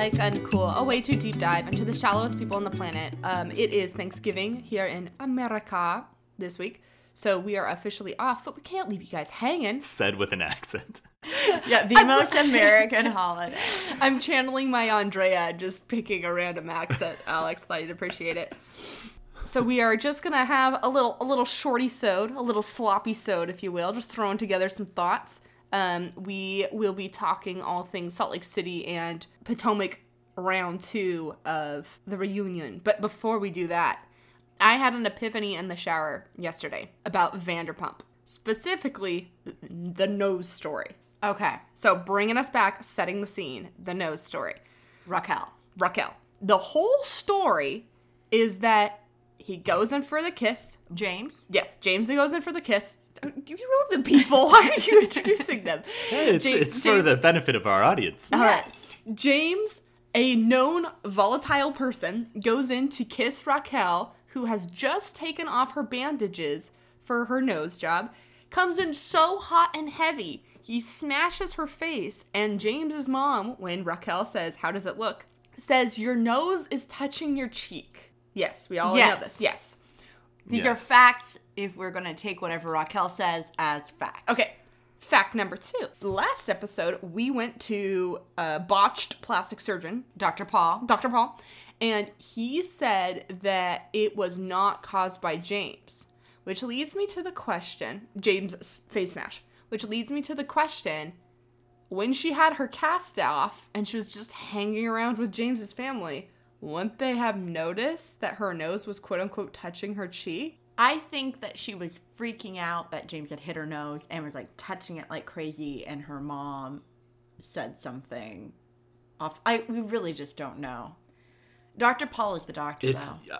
like uncool, a way to deep dive into the shallowest people on the planet. Um, it is Thanksgiving here in America this week, so we are officially off, but we can't leave you guys hanging. Said with an accent. Yeah, the most American holiday. I'm channeling my Andrea, just picking a random accent. Alex, thought you'd appreciate it. So we are just gonna have a little, a little shorty sode, a little sloppy sode, if you will, just throwing together some thoughts. Um, we will be talking all things Salt Lake City and Potomac round two of the reunion. But before we do that, I had an epiphany in the shower yesterday about Vanderpump, specifically the nose story. Okay, So bringing us back, setting the scene, the nose story. Raquel. Raquel. The whole story is that he goes in for the kiss. James. Yes, James goes in for the kiss. You know the people. Why are you introducing them? It's, Ja- it's for James- the benefit of our audience. All right. James, a known volatile person, goes in to kiss Raquel, who has just taken off her bandages for her nose job, comes in so hot and heavy, he smashes her face, and James's mom, when Raquel says, How does it look? says, Your nose is touching your cheek. Yes, we all know this. Yes. These are facts if we're going to take whatever Raquel says as fact. Okay. Fact number two. Last episode, we went to a botched plastic surgeon Dr. Paul. Dr. Paul, and he said that it was not caused by James, which leads me to the question James' face smash, which leads me to the question when she had her cast off and she was just hanging around with James's family, wouldn't they have noticed that her nose was quote unquote touching her cheek? I think that she was freaking out that James had hit her nose and was like touching it like crazy, and her mom said something off. I we really just don't know. Dr. Paul is the doctor, It's though. yeah.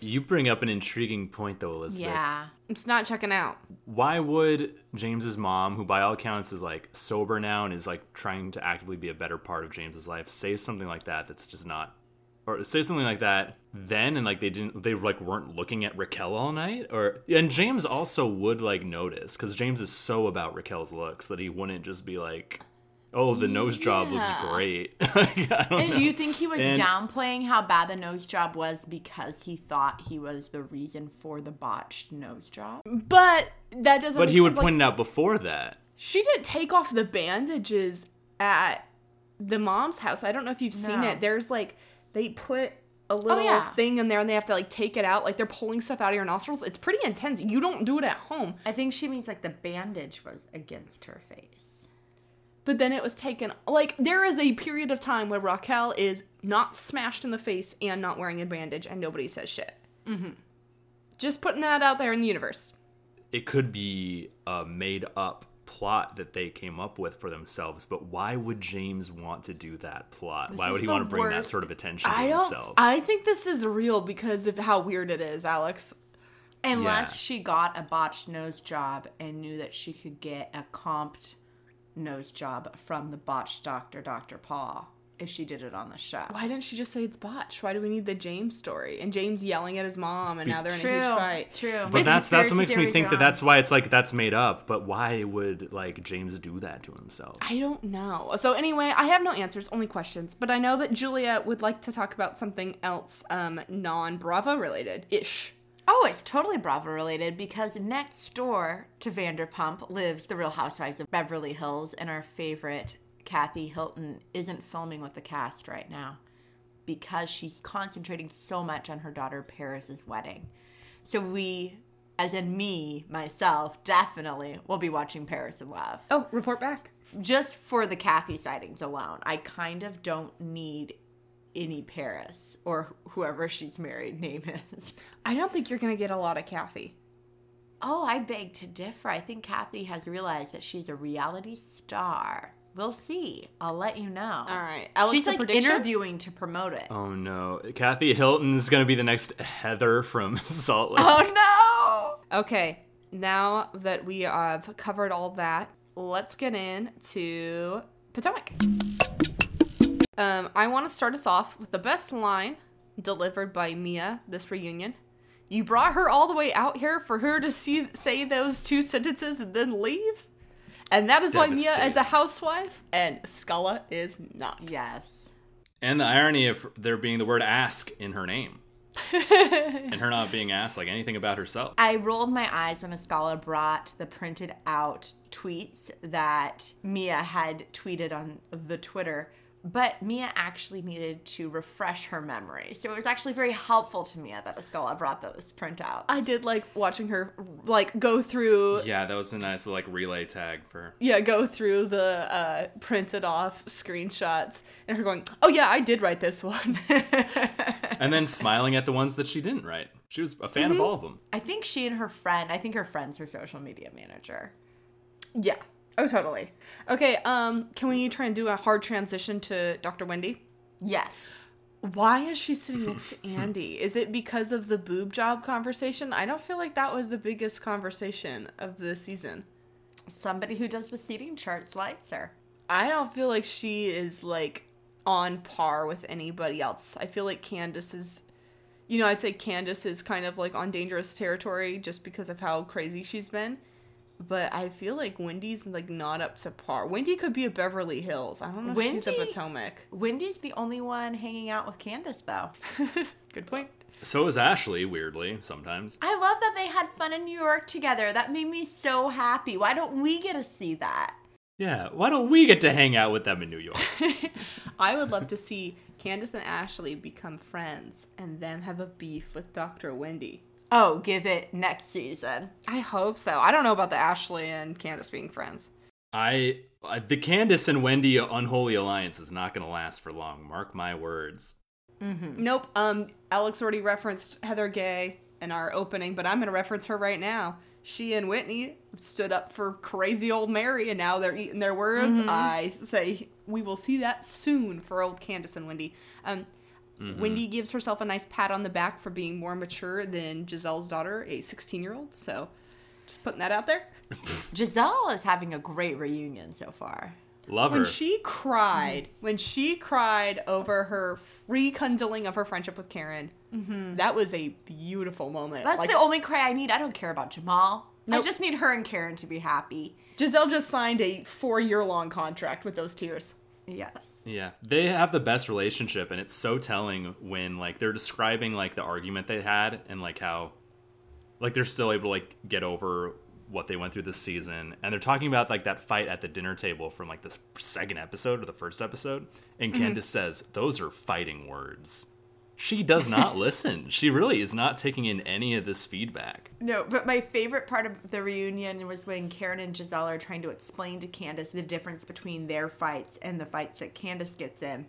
you bring up an intriguing point though, Elizabeth. Yeah. It's not checking out. Why would James's mom, who by all accounts is like sober now and is like trying to actively be a better part of James's life, say something like that that's just not or say something like that then and like they didn't they like weren't looking at Raquel all night or and James also would like notice cuz James is so about Raquel's looks that he wouldn't just be like oh the nose job looks great. Like, I don't know. Do you think he was And- downplaying how bad the nose job was because he thought he was the reason for the botched nose job? But that doesn't But he would like- point it out before that. She didn't take off the bandages at the mom's house. I don't know if you've seen it. There's like they put a little yeah. thing in there and they have to like take it out. Like they're pulling stuff out of your nostrils. It's pretty intense. You don't do it at home. I think she means like the bandage was against her face. But then it was taken like there is a period of time where Raquel is not smashed in the face and not wearing a bandage and nobody says shit. Mm-hmm. Just putting that out there in the universe. it could be a made up plot that they came up with for themselves but why would james want to do that plot why would he want to bring that sort of attention to I don't. himself I think this is real because of how weird it is, Alex. Unless Yeah. she got a botched nose job and knew that she could get a comped nose job from the botched doctor, Dr. Paul, if she did it on the show. Why didn't she just say it's botch? Why do we need the James story? And James yelling at his mom, and now they're in a huge fight. True. but that's that's what makes me think are that that's why it's like that's made up but why would like james do that to himself I don't know. So anyway, I have no answers, only questions. But I know that Julia would like to talk about something else, um, non-Bravo related ish. Oh, it's totally Bravo related because next door to Vanderpump lives the Real Housewives of Beverly Hills, and our favorite Kathy Hilton isn't filming with the cast right now because she's concentrating so much on her daughter Paris's wedding. So we, as in me, myself, definitely will be watching Paris in Love Oh, report back. just for the Kathy sightings alone. I kind of don't need any Paris or whoever she's married name is. I don't think you're gonna get a lot of Kathy. Oh, I beg to differ. I think Kathy has realized that she's a reality star. We'll see. I'll let you know. All right, Alex, she's a like prediction? interviewing to promote it. oh no kathy hilton's gonna be the next heather from salt lake Oh no! Okay, now that we have covered all that, let's get into Potomac. Um, I want to start us off with the best line delivered by Mia this reunion. You brought her all the way out here for her to see say those two sentences and then leave? And that is why Mia is a housewife and Scala is not. Yes. And the irony of there being the word ask in her name. and her not being asked like anything about herself. I rolled my eyes when Askale brought the printed out tweets that Mia had tweeted on the Twitter, but Mia actually needed to refresh her memory. So it was actually very helpful to Mia that Askale brought those printouts. I did like watching her like go through Yeah, that was a nice like relay tag for yeah, go through the uh, printed off screenshots and her going, "Oh yeah, I did write this one." and then smiling at the ones that she didn't write. She was a fan of all of them. I think she and her friend, I think her friend's her social media manager. yeah. Oh, totally. Okay. Um, can we try and do a hard transition to Dr. Wendy? Yes. Why is she sitting next to Andy? Is it because of the boob job conversation? I don't feel like that was the biggest conversation of the season. Somebody who does the seating charts likes her. I don't feel like she is like on par with anybody else. I feel like Candiace is, you know, I'd say Candiace is kind of like on dangerous territory just because of how crazy she's been. But I feel like Wendy's like not up to par. Wendy could be a Beverly Hills. I don't know if she's a Potomac. Wendy's the only one hanging out with Candiace, though. Good point. So is Ashley, weirdly, sometimes. I love that they had fun in New York together. That made me so happy. Why don't we get to see that? Yeah, why don't we get to hang out with them in New York? I would love to see Candiace and Ashley become friends and them have a beef with Dr. Wendy. Oh, give it next season. I hope so. I don't know about the Ashley and Candiace being friends. I uh, the Candiace and Wendy unholy alliance is not going to last for long. Mark my words. Nope. Um, Alex already referenced Heather Gay in our opening, but I'm gonna reference her right now. She and Whitney stood up for crazy old Mary, and now they're eating their words. I say we will see that soon for old Candiace and Wendy. Um, Wendy mm-hmm. gives herself a nice pat on the back for being more mature than Gizelle's daughter, a 16 year old. So, just putting that out there. Gizelle is having a great reunion so far. Love When her. she cried, when she cried over her rekindling of her friendship with Karen, mm-hmm. that was a beautiful moment. That's Like, the only cry I need. I don't care about Jamal. I just need her and Karen to be happy. Gizelle just signed a four year long contract with those tears. Yes. Yeah, they have the best relationship, and it's so telling when like they're describing like the argument they had and like how, like they're still able to like get over what they went through this season, and they're talking about like that fight at the dinner table from like the second episode or the first episode, and mm-hmm. Candiace says those are fighting words. She does not listen. She really is not taking in any of this feedback. No, but my favorite part of the reunion was when Karen and Gizelle are trying to explain to Candiace the difference between their fights and the fights that Candiace gets in.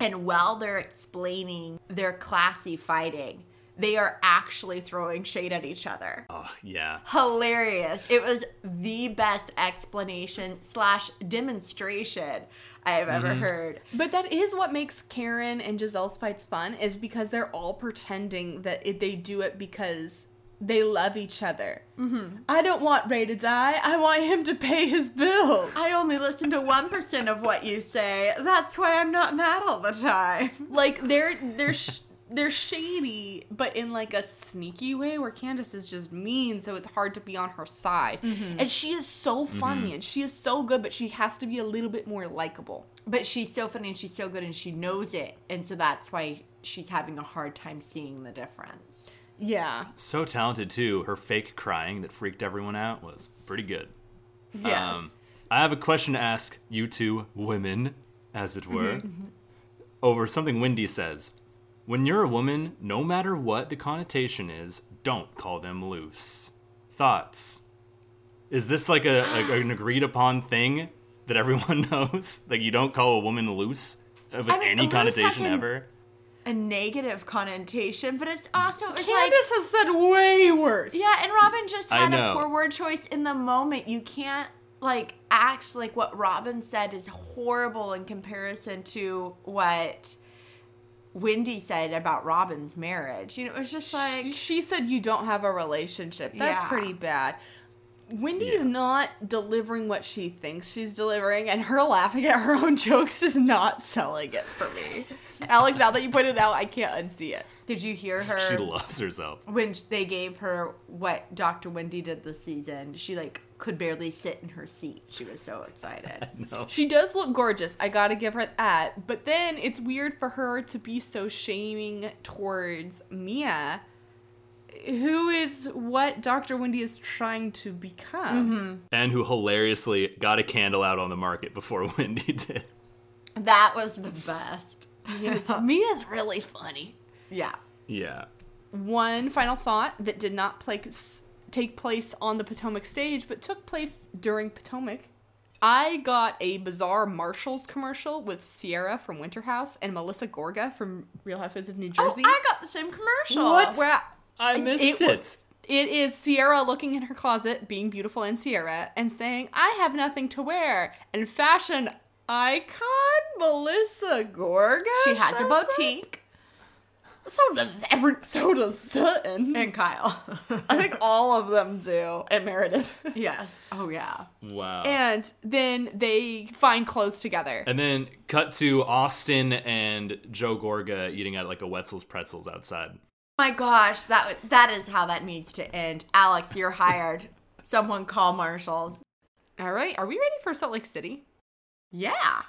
And while they're explaining their classy fighting, they are actually throwing shade at each other. Oh yeah, Hilarious. It was the best explanation slash demonstration I have ever heard. But that is what makes Karen and Gizelle's fights fun, is because they're all pretending that it, they do it because they love each other. Mm-hmm. I don't want Ray to die. I want him to pay his bills. I only listen to 1% of what you say. That's why I'm not mad all the time. like they're they're sh- they're shady, but in like a sneaky way where Candiace is just mean, so it's hard to be on her side. Mm-hmm. And she is so mm-hmm. funny and she is so good, but she has to be a little bit more likable. But she's so funny and she's so good and she knows it. And so that's why she's having a hard time seeing the difference. Yeah. so talented too. Her fake crying that freaked everyone out was pretty good. Yes. Um, I have a question to ask you two women, as it were, mm-hmm. over something Wendy says. When you're a woman, no matter what the connotation is, don't call them loose. Thoughts? Is this like a, a- an agreed upon thing that everyone knows? Like you don't call a woman loose of I mean, any loose connotation has an- ever? a negative connotation, but it's also it's like Candiace has said way worse. yeah. And Robyn just had a poor word choice in the moment. You can't like act like what Robyn said is horrible in comparison to what Wendy said about Robyn's marriage. You know, it was just like She, she said you don't have a relationship. That's Yeah. pretty bad. Wendy's Yeah. not delivering what she thinks she's delivering, and her laughing at her own jokes is not selling it for me. Alex, now that you pointed it out, I can't unsee it. Did you hear her? She loves herself. when they gave her what Dr. Wendy did this season, she like could barely sit in her seat. She was so excited. No. She does look gorgeous. I gotta give her that. But then it's weird for her to be so shaming towards Mia, who is what Dr. Wendy is trying to become. Mm-hmm. And who hilariously got a candle out on the market before Wendy did. That was the best. Yes, Mia's really funny. Yeah. Yeah. One final thought that did not place, take place on the Potomac stage, but took place during Potomac. I got a bizarre Marshalls commercial with Ciara from Winter House and Melissa Gorga from Real Housewives of New Jersey. Oh, Jersey. I got the same commercial. Where I missed it it. It is Ciara looking in her closet, being beautiful in Ciara, and saying, I have nothing to wear. And fashion icon Melissa Gorga. She has a shows up. boutique. So does every. So does Sutton. And Kyle. I think all of them do. And Meredith. yes. Oh, yeah. Wow. and then they find clothes together. And then cut to Austen and Joe Gorga eating at like a Wetzel's Pretzels outside. My gosh, that that is how that needs to end. Alex, you're hired. Someone call Marshalls. All right, are we ready for Salt Lake City? Yeah.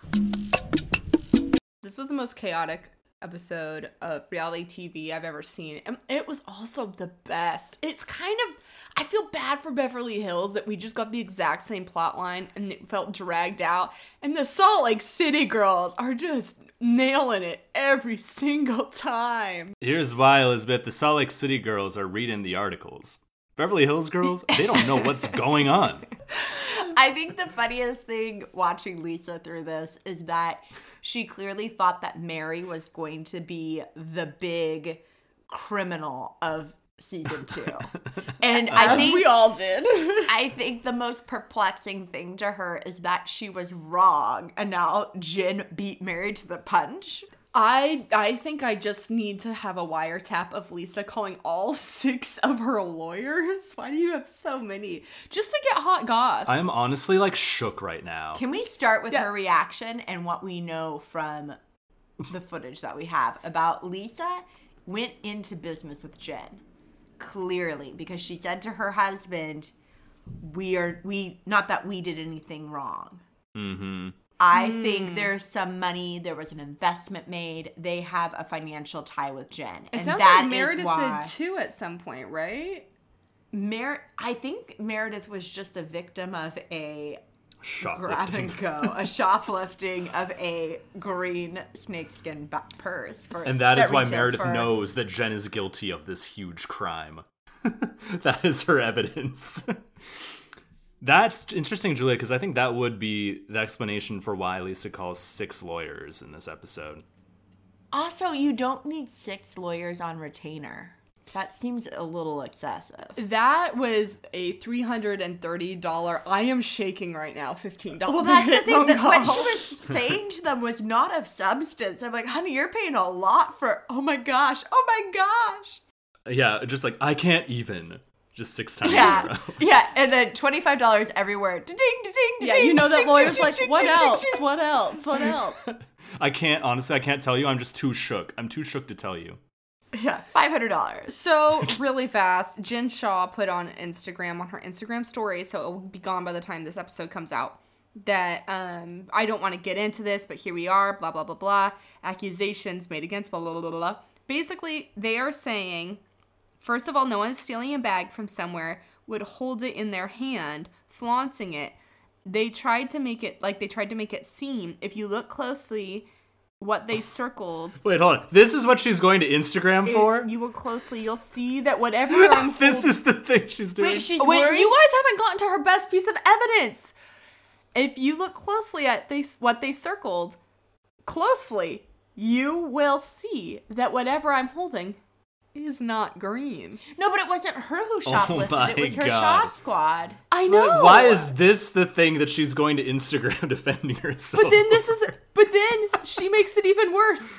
This was the most chaotic episode of reality TV I've ever seen. And it was also the best. It's kind of I feel bad for Beverly Hills that we just got the exact same plot line and it felt dragged out. And the Salt Lake City girls are just nailing it every single time. Here's why, Elizabeth. The Salt Lake City girls are reading the articles. Beverly Hills girls, they don't know what's going on. I think the funniest thing watching Lisa through this is that she clearly thought that Mary was going to be the big criminal of season two. And I think we all did. I think the most perplexing thing to her is that she was wrong and now Jen beat Mary to the punch. I I think I just need to have a wiretap of Lisa calling all six of her lawyers. Why do you have so many? Just to get hot goss. I'm honestly like shook right now. Can we start with Yeah. her reaction and what we know from the footage that we have about Lisa went into business with Jen clearly because she said to her husband, "We are we not that we did anything wrong." Mm-hmm. I think hmm. there's some money. There was an investment made. They have a financial tie with Jen, It and sounds that like Meredith why did too at some point, right? Mer- I think Meredith was just a victim of a grab Shoplifting. and go, a shoplifting of a green snakeskin ba- purse. For, And that is why Meredith for- knows that Jen is guilty of this huge crime. that is her evidence. That's interesting, Julia, because I think that would be the explanation for why Lisa calls six lawyers in this episode. Also, you don't need six lawyers on retainer. That seems a little excessive. That was a three hundred and thirty dollar. I am shaking right now. Fifteen dollars. Well, that's the thing. That what she was saying to them was not of substance. I'm like, honey, you're paying a lot for. Oh my gosh. Oh my gosh. Yeah, just like, I can't even. Just six times in a Yeah, row. yeah, and then twenty five dollars everywhere. Ding, ding, ding, Yeah, you know that lawyer's like, what else? ding, ding." What else? What else? I can't, honestly, I can't tell you. I'm just too shook. I'm too shook to tell you. Yeah, five hundred dollars. So really fast, Jen Shah put on Instagram on her Instagram story, so it will be gone by the time this episode comes out. That um, I don't want to get into this, but here we are. Blah blah blah blah. Accusations made against blah blah blah blah. blah. Basically, they are saying, first of all, no one's stealing a bag from somewhere would hold it in their hand, flaunting it. They tried to make it like they tried to make it seem. If you look closely, what they circled Wait, hold on. This is what she's going to Instagram for? you look closely, you'll see that whatever I'm this is the thing she's doing. Wait, she's Wait, worried. you guys haven't gotten to her best piece of evidence. If you look closely at they, what they circled, closely, you will see that whatever I'm holding is not green. no, but it wasn't her who oh shoplifted. my it was her God. Shah squad. I But know. Why is this the thing that she's going to Instagram defending herself? But then this is. But then she makes it even worse.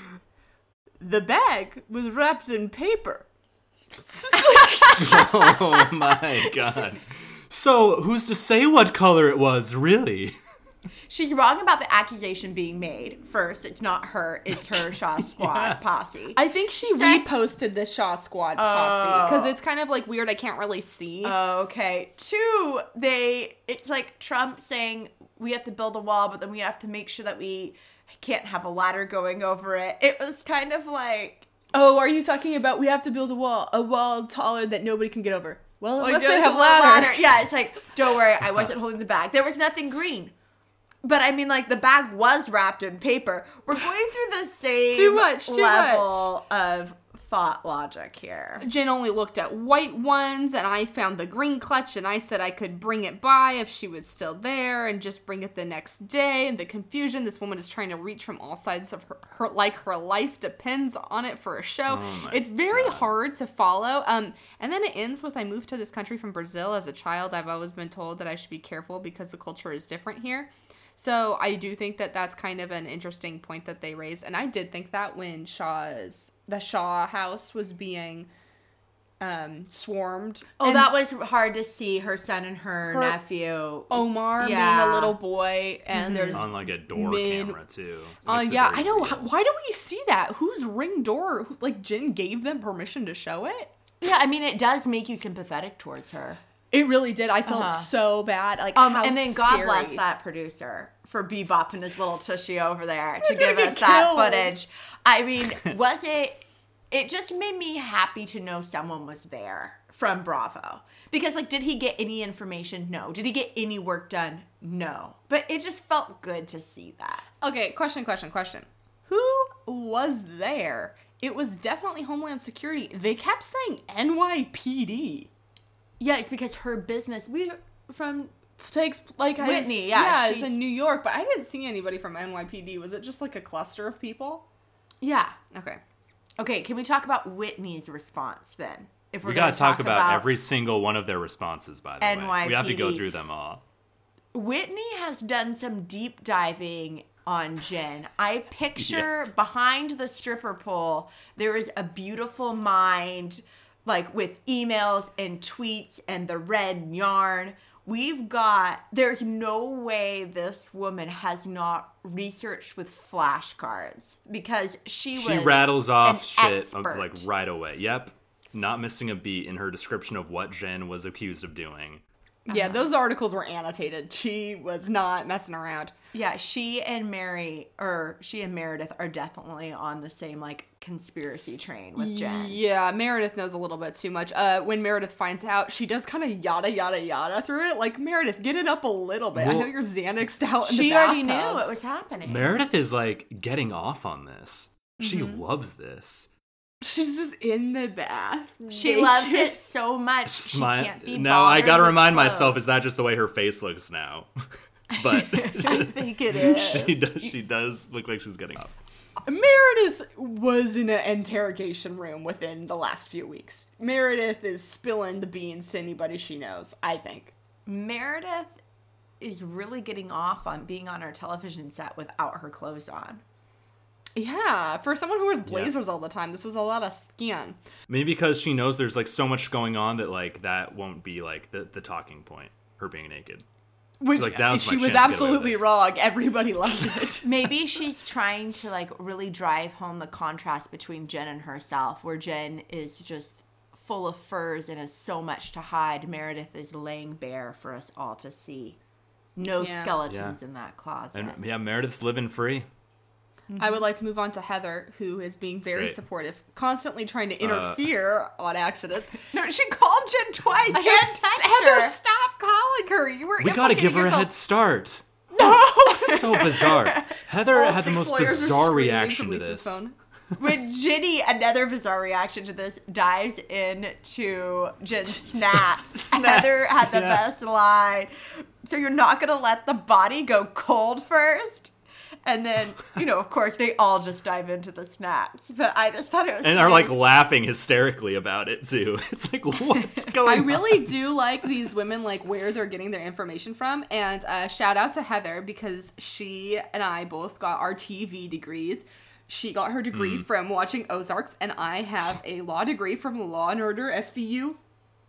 The bag was wrapped in paper. oh my god. So, who's to say what color it was, really? She's wrong about the accusation being made. First, it's not her; it's her Shah Squad posse. I think she Sec- reposted the Shah Squad posse because it's kind of like weird. I can't really see. Oh, okay. Two, they it's like Trump saying we have to build a wall, but then we have to make sure that we can't have a ladder going over it. It was kind of like oh, are you talking about we have to build a wall, a wall taller that nobody can get over? Well, unless they there's have a ladder. Yeah, it's like, don't worry, I wasn't holding the bag. There was nothing green. But I mean, like the bag was wrapped in paper. We're going through the same Too much, too level of thought logic here. Jen only looked at white ones, and I found the green clutch, and I said I could bring it by if she was still there, and just bring it the next day. And the confusion, this woman is trying to reach from all sides of her, her like her life depends on it for a show. my it's very God. hard to follow. Um, and then it ends with I moved to this country from Brazil as a child. I've always been told that I should be careful because the culture is different here. So I do think that that's kind of an interesting point that they raise, and I did think that when Shah's the Shah house was being um swarmed. Oh, and that was hard to see her son and her, Her- nephew. Omar being Yeah. the little boy, and there's on like a door Min- camera too. Oh Makes it yeah, I know. real. Why do we see that? Whose ring door? Like Jen gave them permission to show it. Yeah, I mean, it does make you sympathetic towards her. It really did. I felt Uh-huh. so bad. Like Um, and then God scary. bless that producer for bebopping his little tushy over there to give us that footage. I mean, was it? It just made me happy to know someone was there from Bravo. Because, like, did he get any information? No. Did he get any work done? No. But it just felt good to see that. Okay, question, question, question. Who was there? It was definitely Homeland Security. They kept saying NYPD. Yeah, it's because her business. We from Takes like Whitney, was- yeah, it's she's- in New York, but I didn't see anybody from NYPD. Was it just like a cluster of people? yeah. Okay. Okay, can we talk about Whitney's response then? If We gonna gotta talk, about, every single one of their responses. By the way, we have to go through them all. Whitney has done some deep diving on Jen. I picture behind the stripper pole, there is a beautiful mind, like with emails and tweets and the red yarn. We've got, there's no way this woman has not researched with flashcards because she was. She rattles off shit uh, expert. like right away. Yep, not missing a beat in her description of what Jen was accused of doing. Yeah, those articles were annotated. She was not messing around. Yeah, she and Mary, or she and Meredith are definitely on the same like conspiracy train with Jen. Yeah, Meredith knows a little bit too much. Uh, when Meredith finds out, she does kind of yada yada yada through it. Like Meredith, get it up a little bit. I know you're Xanaxed out. In She the already knew what was happening. Meredith is like getting off on this. She Mm-hmm. loves this. She's just in the bath. she naked. loves it so much. She Smile. can't be Now I gotta remind clothes. myself: is that just the way her face looks now? but I think it is. she does. She does look like she's getting off. Meredith was in an interrogation room within the last few weeks. Meredith is spilling the beans to anybody she knows. I think. Meredith is really getting off on being on our television set without her clothes on. Yeah, for someone who wears blazers all the time, this was a lot of skin. Maybe because she knows there's like so much going on that like that won't be like the the talking point. Her being naked. Which Like, that was she was chance to get away with absolutely wrong. Everybody loved it. Maybe she's trying to like really drive home the contrast between Jen and herself, where Jen is just full of furs and has so much to hide. Meredith is laying bare for us all to see. No Yeah. skeletons Yeah. in that closet. And yeah, Meredith's living free. I would like to move on to Heather, who is being very Great. supportive, constantly trying Uh, to interfere on accident. no, she called Jen twice. Jen texted Heather, her. stop calling her. You were We gotta give her a head start. No. So bizarre. Heather All had the most bizarre reaction to this. phone. when Jennie, another bizarre reaction to this, dives into Jen's snaps. Heather had the yeah. best line. So you're not gonna let the body go cold first? And then, you know, of course, they all just dive into the snaps. But I just thought it was And are like laughing hysterically about it too. It's like what's going on? I on? really do like these women, like where they're getting their information from. And uh, shout out to Heather because she and I both got our TV degrees. She got her degree Mm. from watching Ozarks, and I have a law degree from Law and Order SVU.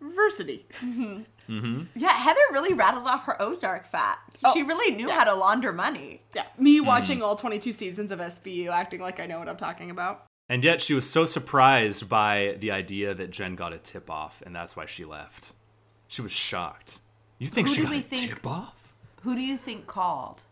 Versity. Mm-hmm. Mm-hmm. Yeah, Heather really rattled off her Ozark facts. Oh, she really knew yeah. how to launder money. Yeah, me mm-hmm. watching all 22 seasons of SVU, acting like I know what I'm talking about. And yet she was so surprised by the idea that Jen got a tip off, and that's why she left. She was shocked. You think Who she got a think- tip off? Who do you think called?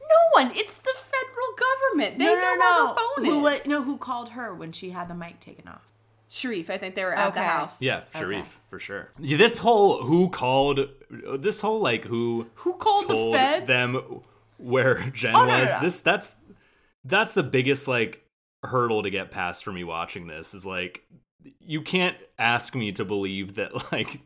No one. It's the federal government. They know where her phone Who, wa- no, who called her when she had the mic taken off? Sharrieff. I think they were at the house. Yeah, Okay. Sharrieff, for sure. Yeah, this whole who called, this whole like who Who called the told feds? them where Jen Oh, no, no, was. no. This that's that's the biggest like hurdle to get past for me watching this is like you can't ask me to believe that like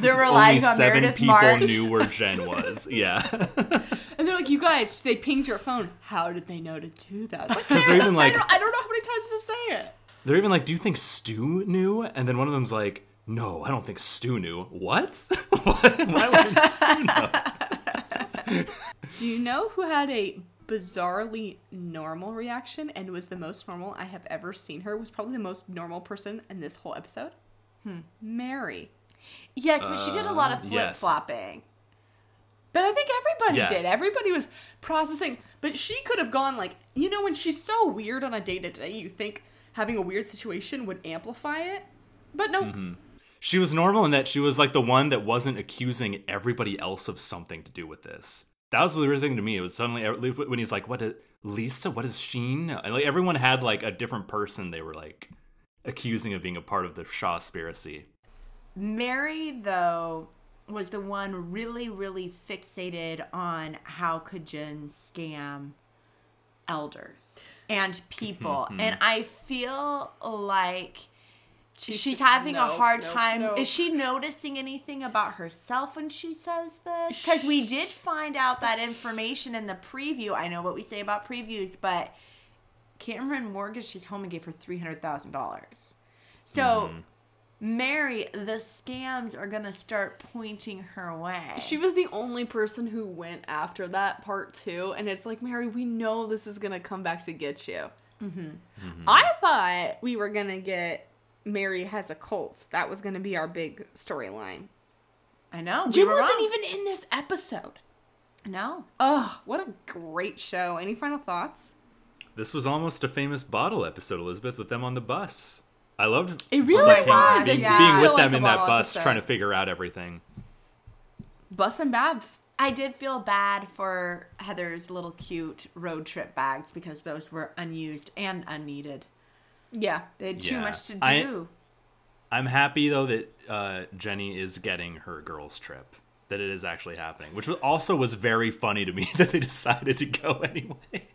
They're only relying on seven Meredith people Marks. knew where Jen was. Yeah. And they're like, you guys, they pinged your phone. How did they know to do that? It's Like, Because they're even I don't, I don't know how many times to say it. They're even like, Do you think Stu knew? And then one of them's like, No, I don't think Stu knew. What? what? Why wouldn't Stu know? Do you know who had a bizarrely normal reaction and was the most normal I have ever seen her? Was probably the most normal person in this whole episode. Mary. Yes, but she did a lot of Uh, flip yes. flopping. But I think everybody Yeah. did. Everybody was processing. But she could have gone like, you know, when she's so weird on a day to day, you think having a weird situation would amplify it. But no, Mm-hmm. She was normal in that she was like the one that wasn't accusing everybody else of something to do with this. That was the weird thing to me. It was suddenly when he's like, "What, did, Lisa? What is Sheen?" And like everyone had like a different person they were like accusing of being a part of the Shah conspiracy. Mary, though, was the one really, really fixated on how could Jen scam elders and people. and I feel like she's, should- having a hard no, time. no. Is she noticing anything about herself when she says this? Because we did find out that information in the preview. I know what we say about previews, but Cameron mortgaged his home and gave her $300,000. So. Mary, the scams are gonna start pointing her way. she was the only person who went after that part too. And it's like, Mary, we know this is going to come back to get you. Mm-hmm. Mm-hmm. I thought we were going to get Mary has a cult. That was going to be our big storyline. I know. we Jim were wasn't wrong. even in this episode. No. Ugh, what a great show. Any final thoughts? This was almost a famous bottle episode, Elizabeth, with them on the bus. I loved It really like, was. being, Yeah. being with them like in that bus, trying to figure out everything. Bus and baths. I did feel bad for Heather's little cute road trip bags because those were unused and unneeded. Yeah. They had too Yeah. much to do. I'm happy though that uh, Jenny is getting her girls' trip. That it is actually happening, which was- also was very funny to me that they decided to go anyway.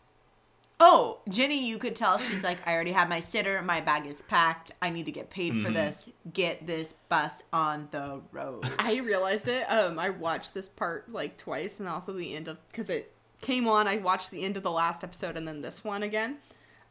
Oh, Jenny, you could tell she's like, I already have my sitter. My bag is packed. I need to get paid Mm-hmm. for this. Get this bus on the road. I realized it. Um, I watched this part like twice, and also the end of because it came on. I watched the end of the last episode and then this one again.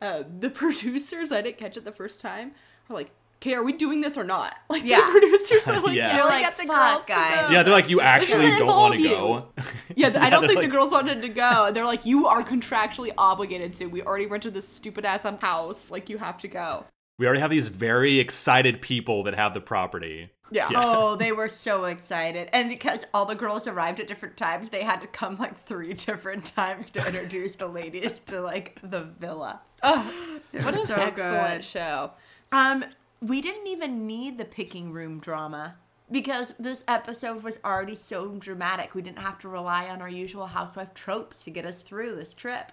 Uh, the producers, I didn't catch it the first time. Are like, "Okay, are we doing this or not?" Like Yeah. the producers are like, Yeah. "Yeah, They're like, like, get the "Fuck, girls guys." to go." Yeah, they're like, you actually don't want to go. Yeah, th- I don't think like- the girls wanted to go. They're like, "You are contractually obligated to. We already rented this stupid ass house. Like, you have to go." We already have these very excited people that have the property. Yeah. Yeah. Oh, they were so excited. And because all the girls arrived at different times, they had to come like three different times to introduce the ladies to like the villa. Ugh, what an so excellent good. show. Um, we didn't even need the picking room drama because this episode was already so dramatic. We didn't have to rely on our usual housewife tropes to get us through this trip.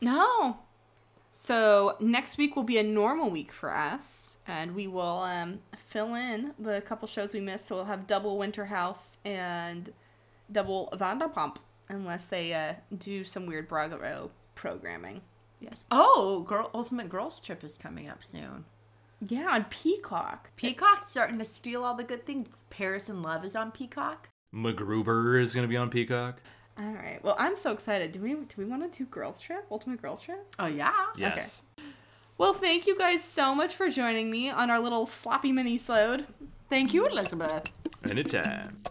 No. So next week will be a normal week for us, and we will um, fill in the couple shows we missed. So we'll have double Winter House and double Vanderpump, unless they uh, do some weird Bravo programming. Yes. Oh, girl, Ultimate Girls Trip is coming up soon. Yeah, on Peacock. Peacock's starting to steal all the good things. Paris in Love is on Peacock. MacGruber is going to be on Peacock. All right. Well, I'm so excited. Do we do we want to do Girls Trip? Ultimate Girls Trip? Oh yeah. Yes. Well, thank you guys so much for joining me on our little sloppy mini-sode. Thank you, Elizabeth. Anytime.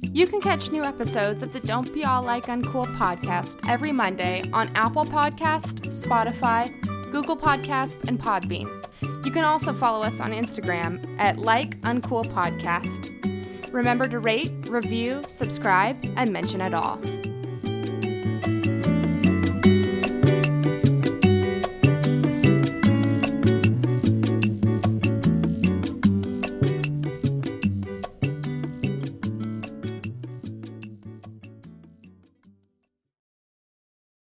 You can catch new episodes of the Don't Be All Like Uncool podcast every Monday on Apple Podcast, Spotify, Google Podcast, and Podbean. You can also follow us on Instagram at Like Uncool Podcast. Remember to rate, review, subscribe, and mention it all.